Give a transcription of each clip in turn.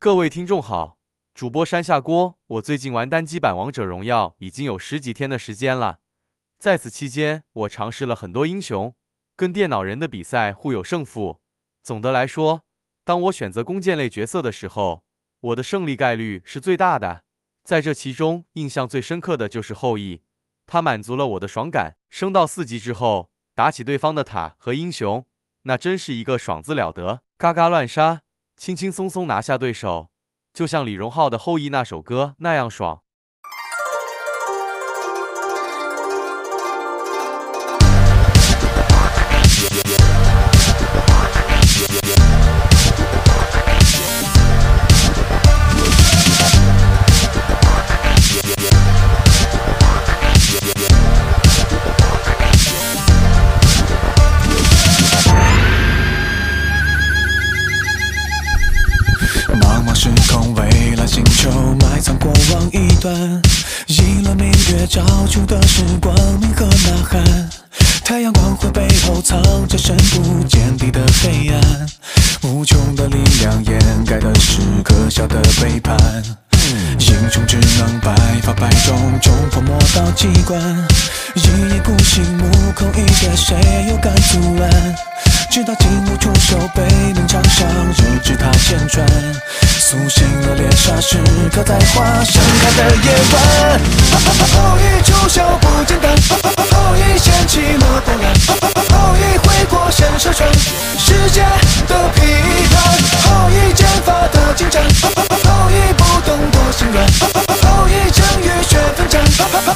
各位听众好，主播山下锅。我最近玩单机版王者荣耀已经有十几天的时间了，在此期间，我尝试了很多英雄，跟电脑人的比赛互有胜负。总的来说，当我选择弓箭类角色的时候，我的胜利概率是最大的。在这其中，印象最深刻的就是后羿，他满足了我的爽感。升到四级之后，打起对方的塔和英雄，那真是一个爽字了得，嘎嘎乱杀。轻轻松松拿下对手，就像李荣浩的《后羿》那首歌那样爽。一轮明月照出的是光明和呐喊。太阳光辉背后藏着深不见底的黑暗，无穷的力量掩盖的是可笑的背叛。英雄只能百发百中，冲破魔道机关。一意孤行，目空一切，谁又敢阻拦？直到金木出手，背名场上，日之塔千传，苏醒了猎杀时刻，在花盛开的夜晚。后羿出手不简单，后羿掀起了波澜，后羿挥过神射穿世界的批判，后羿剑法的精湛，后羿不动过心软，后羿正浴血奋战，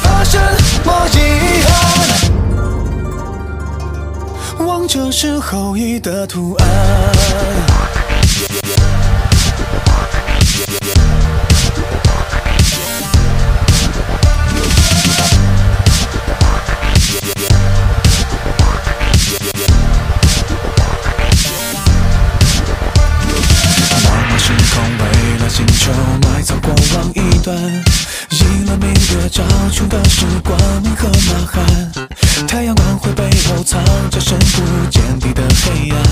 怕什么遗憾？王者是后羿的图案。往一段。一轮明月照出的是光明和呐喊。太阳光辉背后藏着深不见底的黑暗，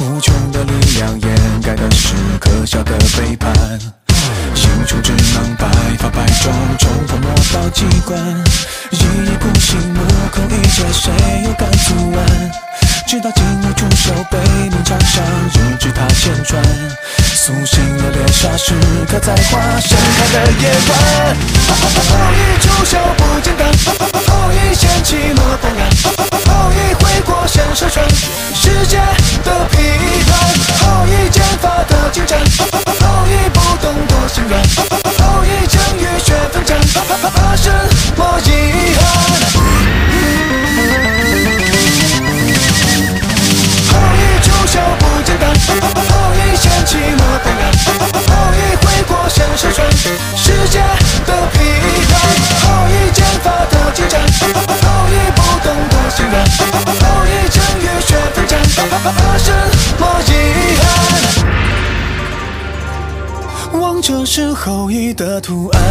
无穷的力量掩盖的是可笑的背叛。英雄只能百发百中，冲破魔道机关。一意孤行，目空一切，谁又敢阻拦？直到金木出手，背名场上，日之塔千转，苏醒了猎杀时刻，在花盛开的夜晚。后羿出手不简单，后羿掀起了望，这是后羿的图案。